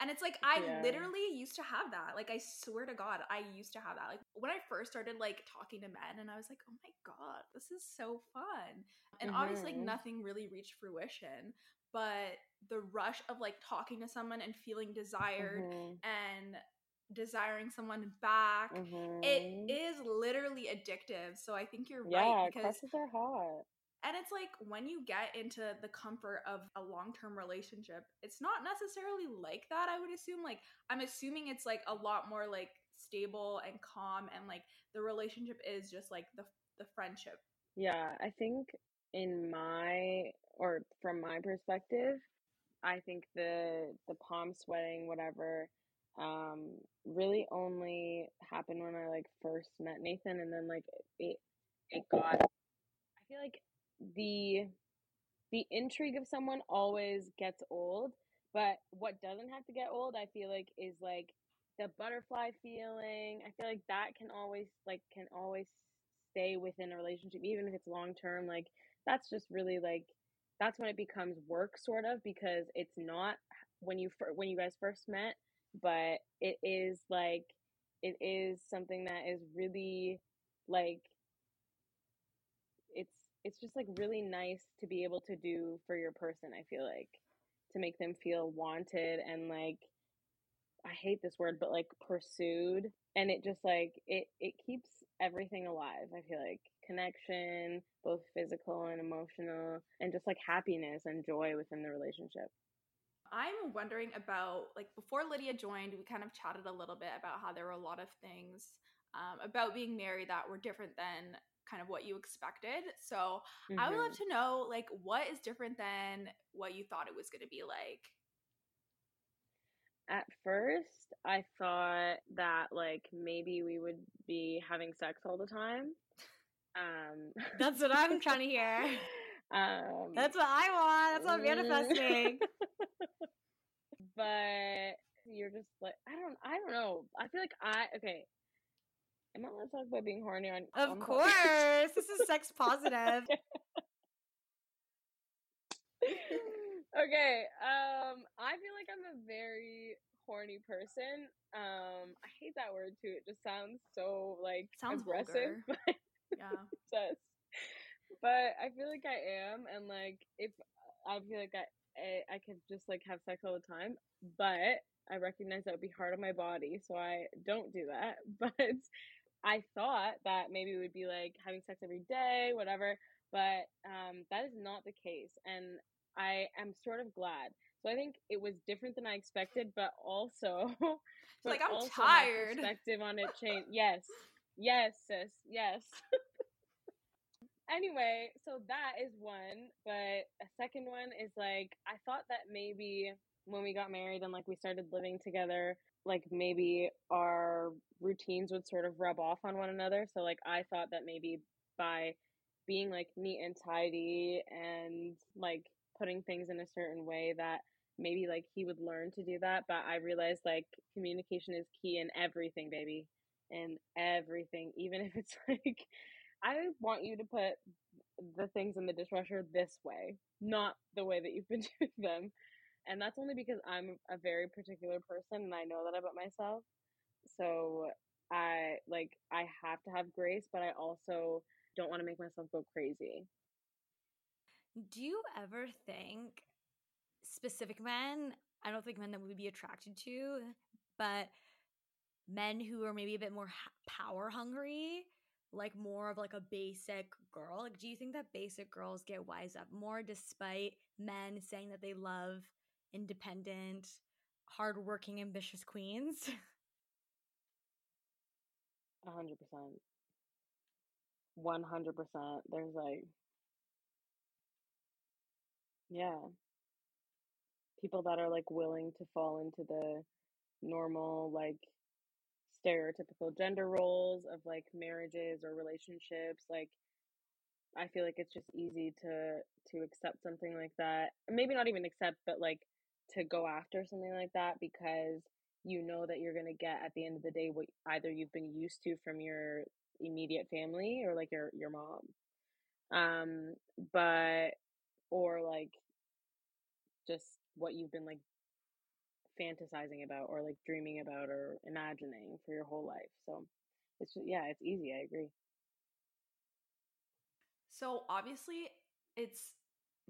And it's like I Yeah. literally used to have that. Like I swear to God, I used to have that. Like when I first started like talking to men and I was like, "Oh my god, this is so fun." And obviously like Mhm. nothing really reached fruition, but the rush of like talking to someone and feeling desired Mhm, and desiring someone back, mhm. it is literally addictive. So I think you're yeah, right because crushes are hot. and it's like when you get into the comfort of a long term relationship, it's not necessarily like that, I would assume. Like, I'm assuming it's like a lot more like stable and calm, and like the relationship is just like the, the friendship. Yeah, I think in my or from my perspective, I think the the palm sweating, whatever, um, really only happened when I like first met Nathan, and then like it it got. I feel like the the intrigue of someone always gets old, but what doesn't have to get old, I feel like, is like the butterfly feeling. I feel like that can always like can always stay within a relationship, even if it's long term. Like that's just really like that's when it becomes work, sort of, because it's not when you when you guys first met, but it is like it is something that is really like it's it's just like really nice to be able to do for your person i feel like to make them feel wanted and like i hate this word but like pursued and it just like it it keeps everything alive i feel like connection both physical and emotional and just like happiness and joy within the relationship I'm wondering about like before Lydia joined, we kind of chatted a little bit about how there were a lot of things um, about being married that were different than kind of what you expected. So I would love Mhm. to know like what is different than what you thought it was going to be like. At first i thought that like maybe we would be having sex all the time um That's what I'm trying to hear. um That's what I want. That's what I'm manifesting. but you're just like I don't I don't know. I feel like I okay. Am I allowed to talk about being horny on? Of on course, this is sex positive. okay. Um, I feel like I'm a very horny person. Um, I hate that word too. It just sounds so like Sounds aggressive. vulgar. Yeah. does. But I feel like I am, and like if I feel like I, I I could just like have sex all the time, but I recognize that would be hard on my body, so I don't do that. But I thought that maybe it would be like having sex every day, whatever. But um, that is not the case, and I am sort of glad. So I think it was different than I expected, but also, but like, I'm also tired. Perspective on it changed. Yes, yes, sis, yes. anyway, so that is one, but a second one is like I thought that maybe when we got married and like we started living together, like maybe our routines would sort of rub off on one another. So like I thought that maybe by being like neat and tidy and like putting things in a certain way that maybe like he would learn to do that, but I realized like communication is key in everything, baby. In everything, even if it's like I want you to put the things in the dishwasher this way, not the way that you've been doing them. And that's only because I'm a very particular person and I know that about myself. So I like I have to have grace, but I also don't want to make myself go crazy. Do you ever think specific men, I don't think men that we would be attracted to, but men who are maybe a bit more power hungry, like more of like a basic girl. Like do you think that basic girls get wise up more despite men saying that they love independent, hardworking, ambitious queens? Hundred percent. One hundred percent. There's like yeah. People that are like willing to fall into the normal like stereotypical gender roles of like marriages or relationships like i feel like it's just easy to to accept something like that maybe not even accept but like to go after something like that because you know that you're going to get at the end of the day what either you've been used to from your immediate family or like your your mom um but or like just what you've been like fantasizing about or like dreaming about or imagining for your whole life so it's just, yeah it's easy i agree so obviously it's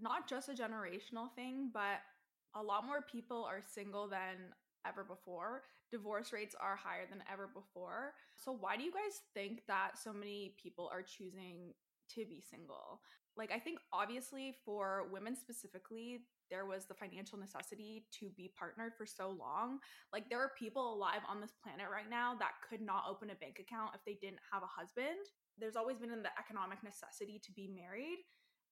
not just a generational thing but a lot more people are single than ever before. Divorce rates are higher than ever before. So, why do you guys think that so many people are choosing to be single? Like, I think obviously for women specifically, there was the financial necessity to be partnered for so long. Like, there are people alive on this planet right now that could not open a bank account if they didn't have a husband. There's always been the economic necessity to be married.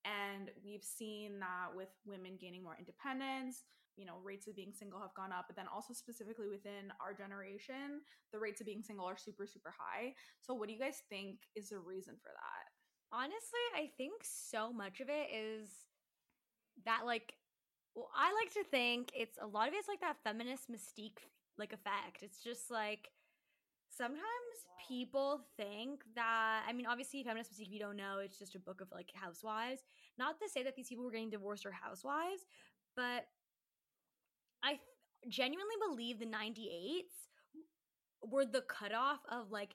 And we've seen that with women gaining more independence, you know, rates of being single have gone up, but then also specifically within our generation, the rates of being single are super, super high. So, what do you guys think is the reason for that? Honestly, I think so much of it is that, like, well, I like to think it's a lot of it's like that feminist mystique, like, effect. It's just like, sometimes people think that i mean obviously feminist mystique if you don't know it's just a book of like housewives not to say that these people were getting divorced or housewives but i th- genuinely believe the 98s were the cutoff of like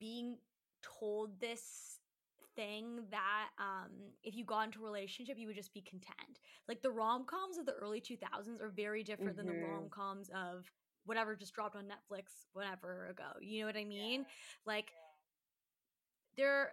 being told this thing that um if you got into a relationship you would just be content like the rom-coms of the early 2000s are very different mm-hmm. than the mm-hmm. rom-coms of whatever just dropped on Netflix whatever ago. You know what I mean? Yeah. Like they're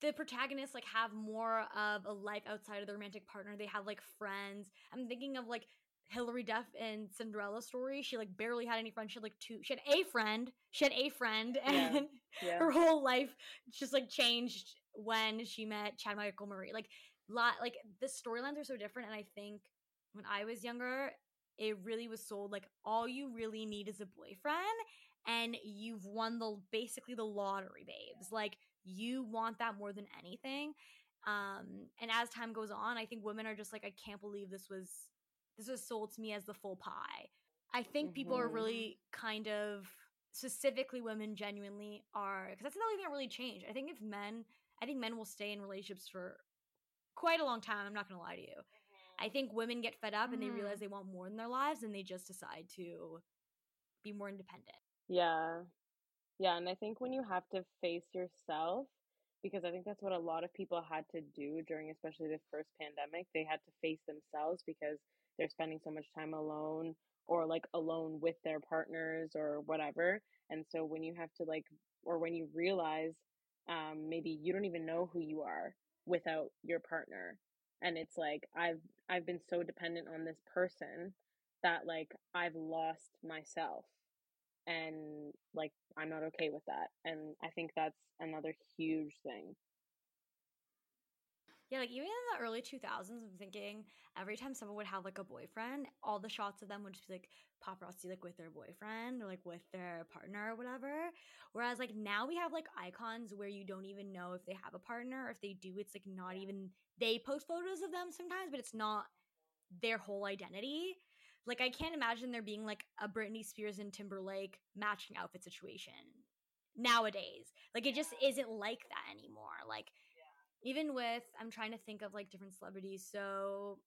the protagonists like have more of a life outside of their romantic partner. They have like friends. I'm thinking of like Hilary Duff in Cinderella story. She like barely had any friends. She had like two. She had a friend. She had a friend, and yeah. Yeah. her whole life just like changed when she met Chad Michael Murray. Like, lot like the storylines are so different. And I think when I was younger, it really was sold like all you really need is a boyfriend and you've won the basically the lottery babes like you want that more than anything um and as time goes on i think women are just like i can't believe this was this was sold to me as the full pie i think mm-hmm. people are mm-hmm. really kind of specifically women genuinely are because that's the only thing that really changed i think if men i think men will stay in relationships for quite a long time i'm not gonna lie to you I think women get fed up and they realize mm. they want more in their lives and they just decide to be more independent. Yeah. Yeah, and I think when you have to face yourself because I think that's what a lot of people had to do during especially the first pandemic, they had to face themselves because they're spending so much time alone or like alone with their partners or whatever. And so when you have to like or when you realize um maybe you don't even know who you are without your partner. And it's like i've i've been so dependent on this person that like i've lost myself. And like i'm not okay with that. And i think that's another huge thing yeah, like even in the early 2000s, I'm thinking every time someone would have like a boyfriend, all the shots of them would just be like paparazzi, like with their boyfriend or like with their partner or whatever. Whereas like now we have like icons where you don't even know if they have a partner or if they do, it's like not even, they post photos of them sometimes, but it's not their whole identity. Like I can't imagine there being like a Britney Spears and Timberlake matching outfit situation nowadays. Like it just isn't like that anymore. Like, even with I'm trying to think of like different celebrities. So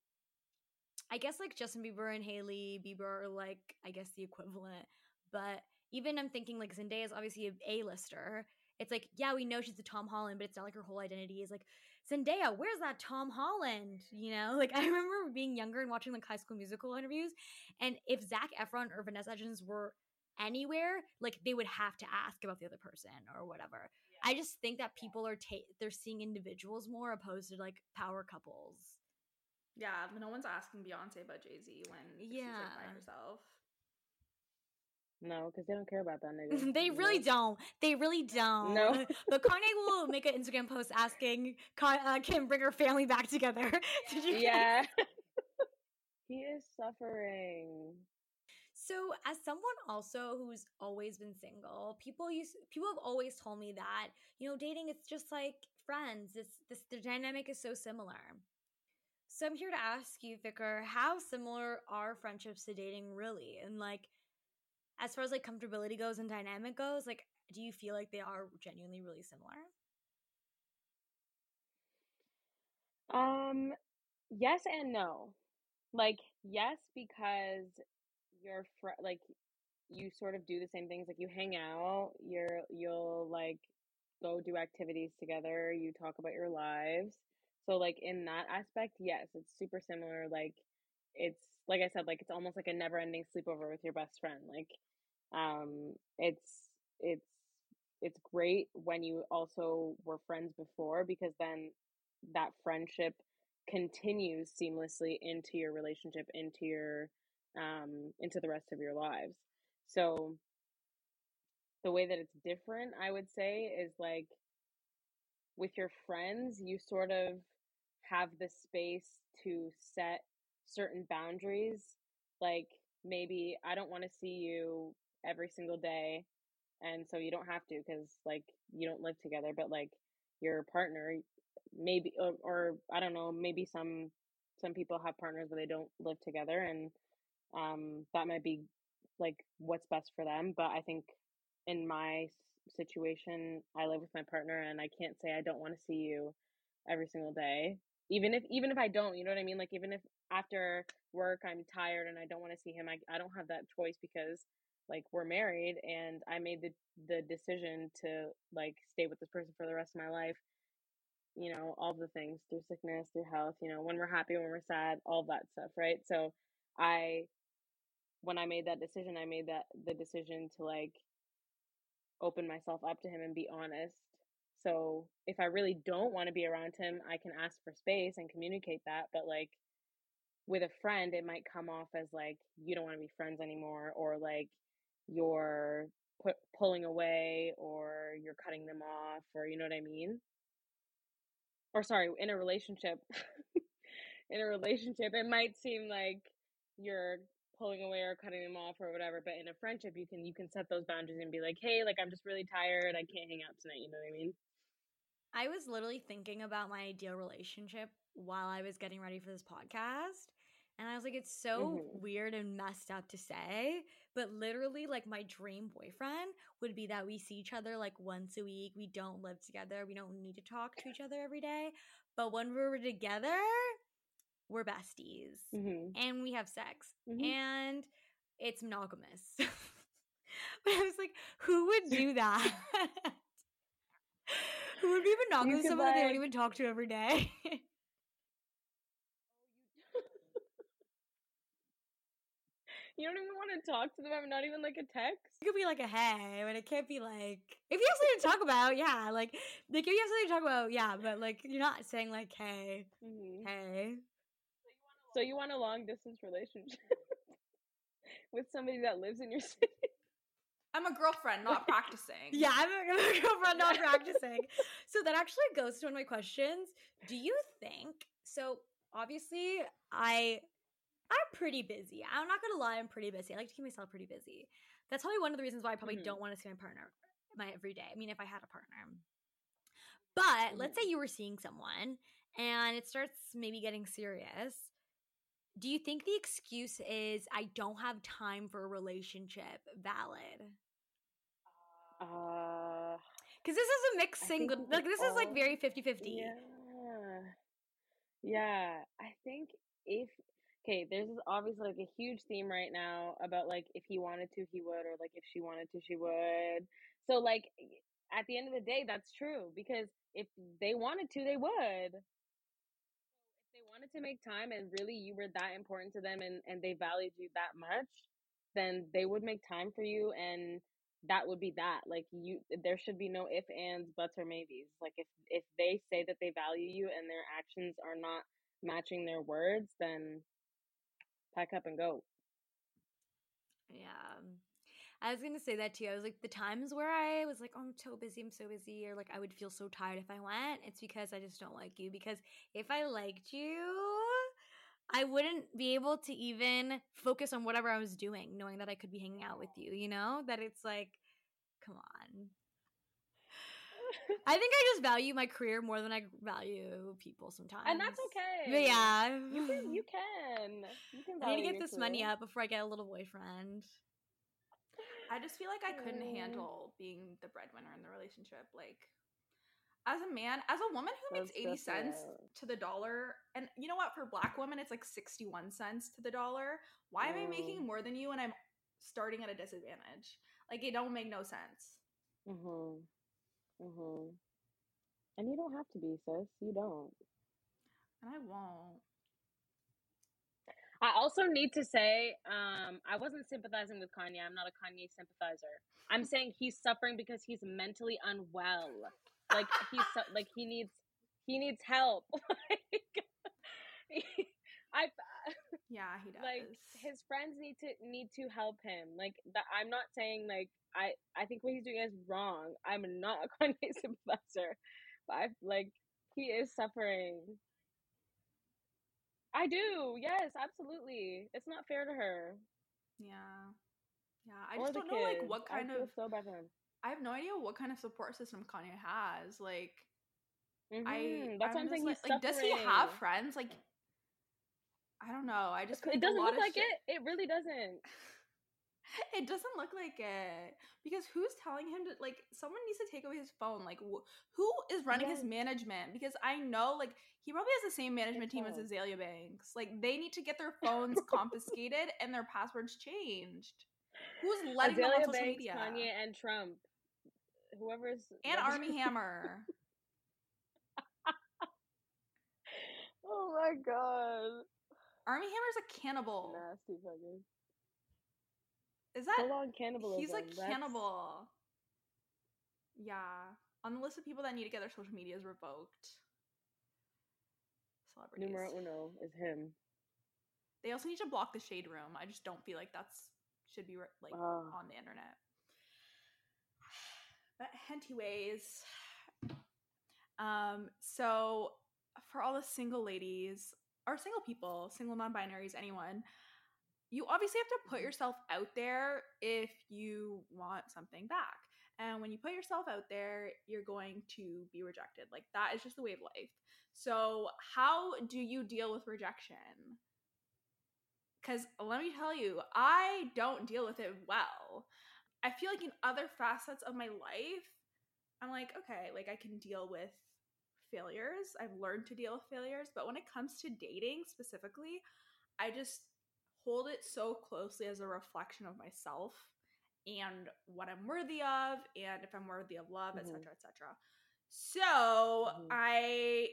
I guess like Justin Bieber and Hailey Bieber are like I guess the equivalent. But even I'm thinking like Zendaya is obviously a A-lister. It's like, yeah, we know she's a Tom Holland, but it's not like her whole identity is like Zendaya, where's that Tom Holland? You know, like I remember being younger and watching like high school musical interviews. And if Zac Efron or Vanessa Hudgens were anywhere, like they would have to ask about the other person or whatever. I just think that people are ta- they're seeing individuals more opposed to like power couples. Yeah, but no one's asking Beyonce about Jay Z when she's like by herself. No, because they don't care about that nigga. they really No. don't. They really don't. No. but Kanye will make an Instagram post asking Ka- uh, Kim bring her family back together. Did you? Yeah. he is suffering. So, as someone also who's always been single, people use people have always told me that you know dating it's just like friends. It's this the dynamic is so similar. So I'm here to ask you, Fikr, how similar are friendships to dating really? And like, as far as like comfortability goes and dynamic goes, like, do you feel like they are genuinely really similar? Um, yes and no. Like, yes, because you're fr- like you sort of do the same things. Like you hang out, you're you'll like go do activities together, you talk about your lives. So like in that aspect, yes, it's super similar. Like it's like I said, like it's almost like a never ending sleepover with your best friend. Like um it's it's it's great when you also were friends before because then that friendship continues seamlessly into your relationship into your um into the rest of your lives. So the way that it's different i would say is like with your friends you sort of have the space to set certain boundaries like maybe i don't want to see you every single day and so you don't have to because like you don't live together but like your partner maybe or, or i don't know maybe some some people have partners but they don't live together and um that might be like what's best for them but i think in my situation i live with my partner and i can't say i don't want to see you every single day even if even if i don't you know what i mean? Like even if after work i'm tired and i don't want to see him I, I don't have that choice because like we're married and i made the the decision to like stay with this person for the rest of my life you know all the things through sickness through health you know when we're happy when we're sad all that stuff right? So i when i made that decision i made that the decision to like open myself up to him and be honest. So if i really don't want to be around him i can ask for space and communicate that but like with a friend it might come off as like you don't want to be friends anymore or like you're pu- pulling away or you're cutting them off or you know what i mean? Or sorry in a relationship in a relationship it might seem like you're pulling away or cutting them off or whatever but in a friendship you can you can set those boundaries and be like hey like i'm just really tired i can't hang out tonight you know what i mean I was literally thinking about my ideal relationship while I was getting ready for this podcast. And I was like, it's so Mhm. weird and messed up to say, but literally, like, my dream boyfriend would be that we see each other like once a week. We don't live together. We don't need to talk to each other every day. But when we're together, we're besties mm-hmm. and we have sex Mhm. and it's monogamous. but I was like, who would do that? who would be monogamous someone that they don't even talk to every day? you don't even want to talk to them I'm not even like a text it could be like a hey, but it can't be like if you have something to talk about, yeah. Like like if you have something to talk about, yeah, but like you're not saying like hey, mm-hmm. hey. So you want a long distance relationship with somebody that lives in your city I'm a girlfriend, not practicing. Yeah, I'm a girlfriend not practicing. So that actually goes to one of my questions. Do you think so? Obviously, I I'm pretty busy. I'm not gonna lie, I'm pretty busy. I like to keep myself pretty busy. That's probably one of the reasons why I probably Mhm. don't want to see my partner my every day. I mean, if I had a partner. But let's say you were seeing someone and it starts maybe getting serious. Do you think the excuse is I don't have time for a relationship valid? uh Because this is a mixed single. Like, this is like very 50 50. yeah Yeah, I think if okay, there's obviously like a huge theme right now about like if he wanted to, he would, or like if she wanted to, she would. So like at the end of the day, that's true because if they wanted to, they would. Wanted to make time and really you were that important to them and and they valued you that much, then they would make time for you and that would be that. Like you there should be no if ands buts or maybes. Like if if they say that they value you and their actions are not matching their words, then pack up and go. Yeah. I was gonna say that too. I was like, the times where I was like, oh, I'm so busy, I'm so busy, or like I would feel so tired if I went. It's because I just don't like you. Because if I liked you, I wouldn't be able to even focus on whatever I was doing, knowing that I could be hanging out with you. You know that it's like, come on. I think I just value my career more than I value people sometimes, and that's okay. But yeah, you can, you can, you can. I need to get this career. money up before I get a little boyfriend. I just feel like I couldn't handle being the breadwinner in the relationship. Like, as a man, as a woman who makes 80 cents to the dollar, and you know what, for black women, it's like 61 cents to the dollar. Why am I making more than you and I'm starting at a disadvantage? Like, it don't make no sense. Mm-hmm. Mm-hmm. And you don't have to be, sis. You don't. And I won't. I also need to say, um, I wasn't sympathizing with Kanye. I'm not a Kanye sympathizer. I'm saying he's suffering because he's mentally unwell. Like he's like he needs he needs help. I yeah he does. Like his friends need to need to help him. Like that. I'm not saying like I I think what he's doing is wrong. I'm not a Kanye sympathizer, but I like he is suffering. I do. Yes, absolutely. It's not fair to her. Yeah. Yeah. I or just don't know like what kind I of so bad for him. I have no idea what kind of support system Kanye has. Like mm-hmm. I that's I'm what I'm saying. Like, like, does he have friends? Like I don't know. I just it doesn't look like shit... it. It really doesn't. It doesn't look like it because who's telling him to like someone needs to take away his phone like wh- who is running yes. his management? Because i know like he probably has the same management team as Azealia banks. Like they need to get their phones confiscated and their passwords changed. Who's letting azealia them on social banks, media? Kanye and trump. Whoever's and Armie hammer. Oh my god. Armie hammer's a cannibal. Nasty fucker is that full on cannibalism? He's like That's... cannibal. Yeah, on the list of people that need to get their social medias revoked. Celebrities. Numero uno is him. They also need to block the shade room. I just don't feel like that's should be like uh. on the internet. But anyways, um, so for all the single ladies or single people, single non-binaries, anyone, you obviously have to put mm-hmm. yourself out there if you want something back. And when you put yourself out there, you're going to be rejected. Like that is just the way of life. So, how do you deal with rejection? Because let me tell you, I don't deal with it well. I feel like in other facets of my life, I'm like, okay, like I can deal with failures. I've learned to deal with failures. But when it comes to dating specifically, I just hold it so closely as a reflection of myself and what I'm worthy of and if I'm worthy of love, etc., mm-hmm. etc. So mm-hmm. I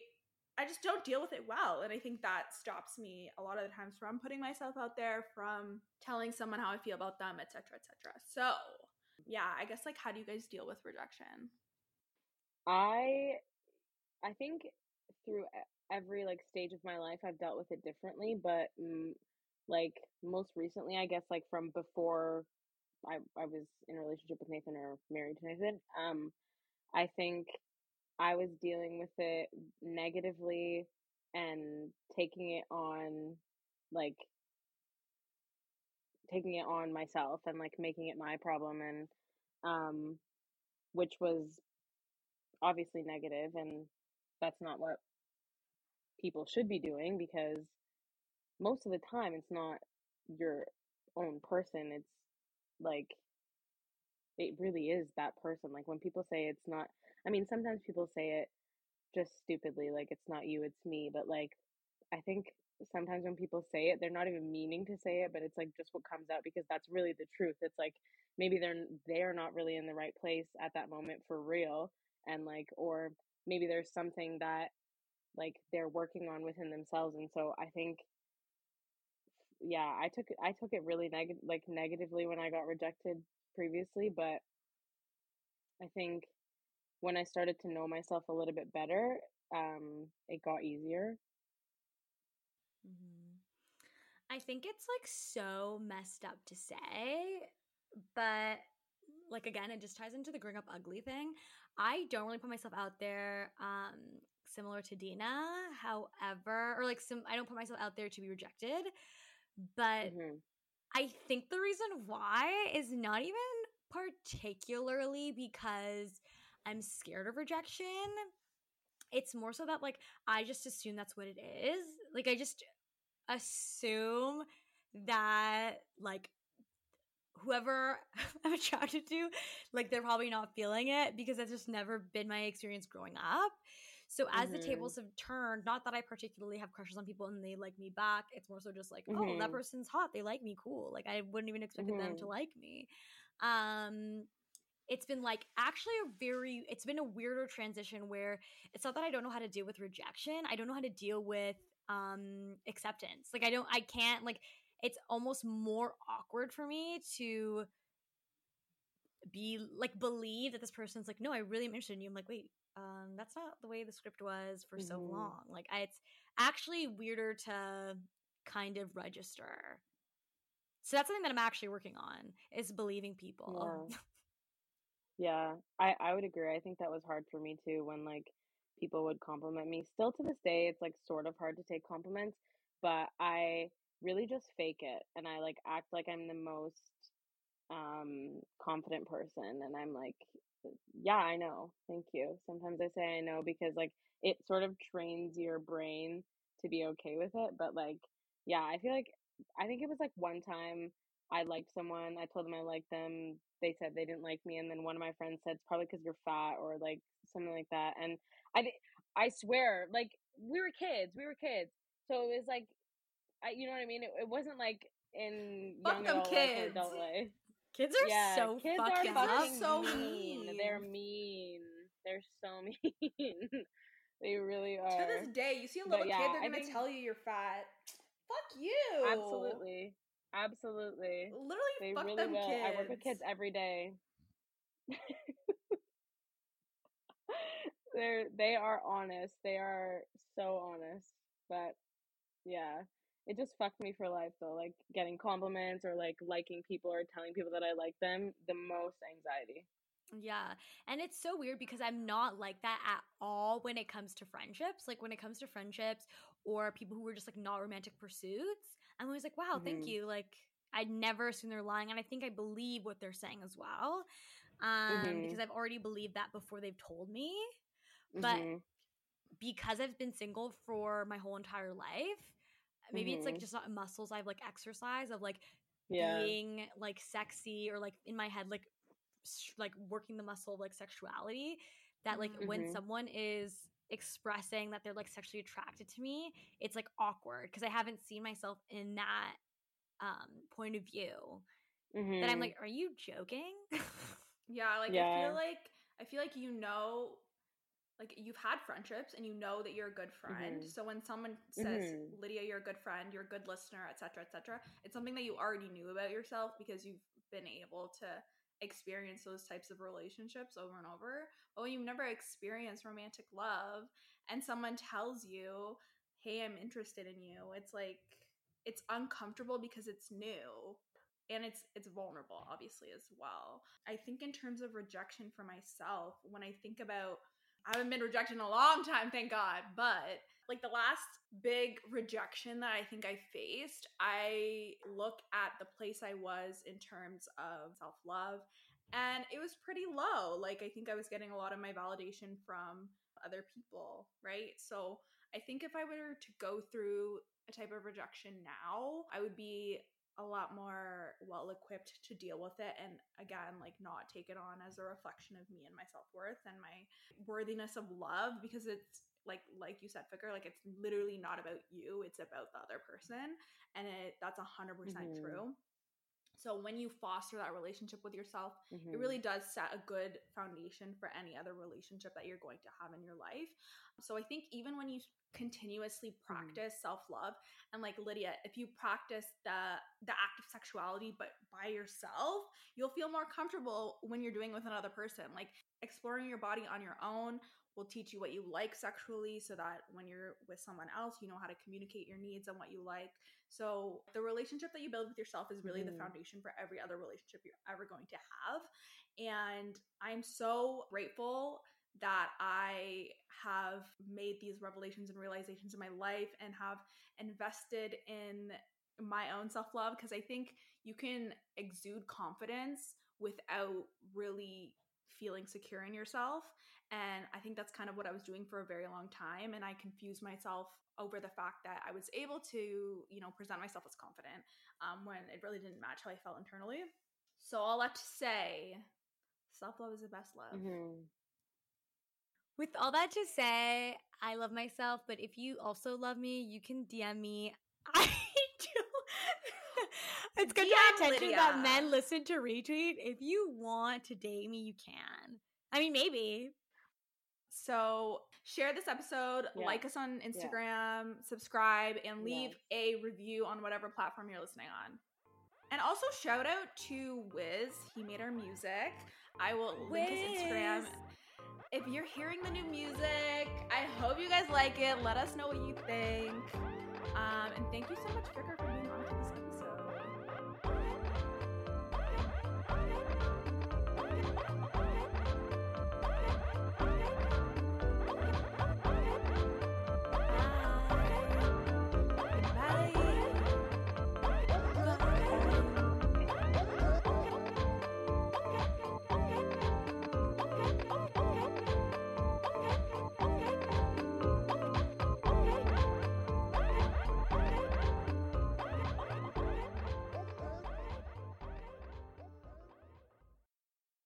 I just don't deal with it well. And I think that stops me a lot of the times from putting myself out there, from telling someone how I feel about them, etc., etc. So yeah, I guess like how do you guys deal with rejection? I I think through every like stage of my life I've dealt with it differently, but mm, like most recently i guess like from before i i was in a relationship with nathan or married to nathan um i think i was dealing with it negatively and taking it on like taking it on myself and like making it my problem and um which was obviously negative and that's not what people should be doing because most of the time it's not your own person it's like it really is that person like when people say it's not i mean sometimes people say it just stupidly like it's not you it's me but like I think sometimes when people say it, they're not even meaning to say it, but it's like just what comes out because that's really the truth. It's like maybe they're they're not really in the right place at that moment for real and like or maybe there's something that like they're working on within themselves and so I think yeah, I took I took it really negative like negatively when I got rejected previously, but I think when I started to know myself a little bit better, um, it got easier. Mm-hmm. I think it's like so messed up to say, but like again, it just ties into the growing up ugly thing. I don't really put myself out there, um, similar to Dina. However, or like some, I don't put myself out there to be rejected. But mm-hmm. I think the reason why is not even particularly because I'm scared of rejection. It's more so that like I just assume that's what it is. Like I just assume that like whoever I'm attracted to, like they're probably not feeling it because that's just never been my experience growing up. So as mm-hmm. the tables have turned, not that I particularly have crushes on people and they like me back. It's more so just like, mm-hmm. oh, that mm-hmm. person's hot. They like me. Cool. Like I wouldn't even expect mm-hmm. them to mm-hmm. like me. Um, it's been like actually a very it's been a weirder transition where it's not that I don't know how to deal with rejection. I don't know how to deal with um acceptance. Like I don't I can't like it's almost more awkward for me to be like believe that this person's like no i really am interested in you i'm like wait um, that's not the way the script was for mm-hmm. so long. Like, I, it's actually weirder to kind of register. So that's something that I'm actually working on is believing people. Yeah. yeah, I I would agree. I think that was hard for me too when like people would compliment me. Still to this day, it's like sort of hard to take compliments, but I really just fake it and I like act like I'm the most um confident person and I'm like yeah, I know. Thank you. Sometimes I say I know because like it sort of trains your brain to be okay with it. But like, yeah, I feel like I think it was like one time I liked someone. I told them I liked them. They said they didn't like me, and then one of my friends said it's probably because you're fat or like something like that. And I, I swear, like we were kids. We were kids, so it was like, I, you know what I mean. It, it wasn't like in Fuck young adult life or adult life. Kids are yeah, so kids fucking, are fucking so mean. mean. They're mean. They're so mean. they really are. To this day, you see a little yeah, kid, they're gonna think... tell you you're fat. Fuck you. Absolutely. Absolutely. Literally, they fuck really them will. Kids. I work with kids every day. They're they are honest. They are so honest. But yeah, it just fucked me for life though like getting compliments or like liking people or telling people that i like them the most anxiety yeah. And it's so weird because I'm not like that at all when it comes to friendships. Like when it comes to friendships or people who are just like not romantic pursuits, I'm always like, wow, mm-hmm. thank you. Like I never assume they're lying. And I think I believe what they're saying as well. Um, mm-hmm. because I've already believed that before they've told me. But mm-hmm. because I've been single for my whole entire life, maybe mm-hmm. it's like mm-hmm. just not muscles I've like exercise of like yeah. being like sexy or like in my head like sh- like working the muscle of like sexuality that like mm-hmm. when someone is expressing that they're like sexually attracted to me it's like awkward because I haven't seen myself in that um point of view mm-hmm. that I'm like are you joking yeah like yeah. I feel like I feel like you know like you've had friendships and you know that you're a good friend. Mm-hmm. So when someone says, mm-hmm. "Lydia, you're a good friend, you're a good listener, etc., etc., it's something that you already knew about yourself because you've been able to experience those types of relationships over and over. But when you've never experienced romantic love and someone tells you, "Hey, I'm interested in you," it's like it's uncomfortable because it's new and it's it's vulnerable obviously as well. I think in terms of rejection for myself, when I think about I haven't been rejected in a long time, thank God. But like the last big rejection that I think I faced, I look at the place I was in terms of self love, and it was pretty low. Like, I think I was getting a lot of my validation from other people, right? So, I think if I were to go through a type of rejection now, I would be a lot more well equipped to deal with it and again like not take it on as a reflection of me and my self-worth and my worthiness of love because it's like like you said, Fikr, like it's literally not about you, it's about the other person. And it that's a hundred percent Mhm. true. So when you foster that relationship with yourself, it Mhm. really does set a good foundation for any other relationship that you're going to have in your life. So I think even when you continuously practice self-love and like Lydia, if you practice the the act of sexuality but by yourself, you'll feel more comfortable when you're doing it with another person. Like exploring your body on your own will teach you what you like sexually so that when you're with someone else, you know how to communicate your needs and what you like. So the relationship that you build with yourself is really Mhm. the foundation for every other relationship you're ever going to have. And I'm so grateful that I have made these revelations and realizations in my life and have invested in my own self love because I think you can exude confidence without really feeling secure in yourself. And I think that's kind of what I was doing for a very long time. And I confused myself over the fact that I was able to, you know, present myself as confident um, when it really didn't match how I felt internally. So all that to say, self love is the best love. Mhm. With all that to say, I love myself, but if you also love me, you can DM me. I do. it's good to DM pay attention that men listen to retweet. If you want to date me, you can. I mean, maybe. So share this episode, Yeah. like us on Instagram, subscribe, and leave a review on whatever platform you're listening on. And also shout out to Wiz. He made our music. I will link his Instagram. If you're hearing the new music, I hope you guys like it. Let us know what you think. Um, and thank you so much, Fikr, for being on to this episode.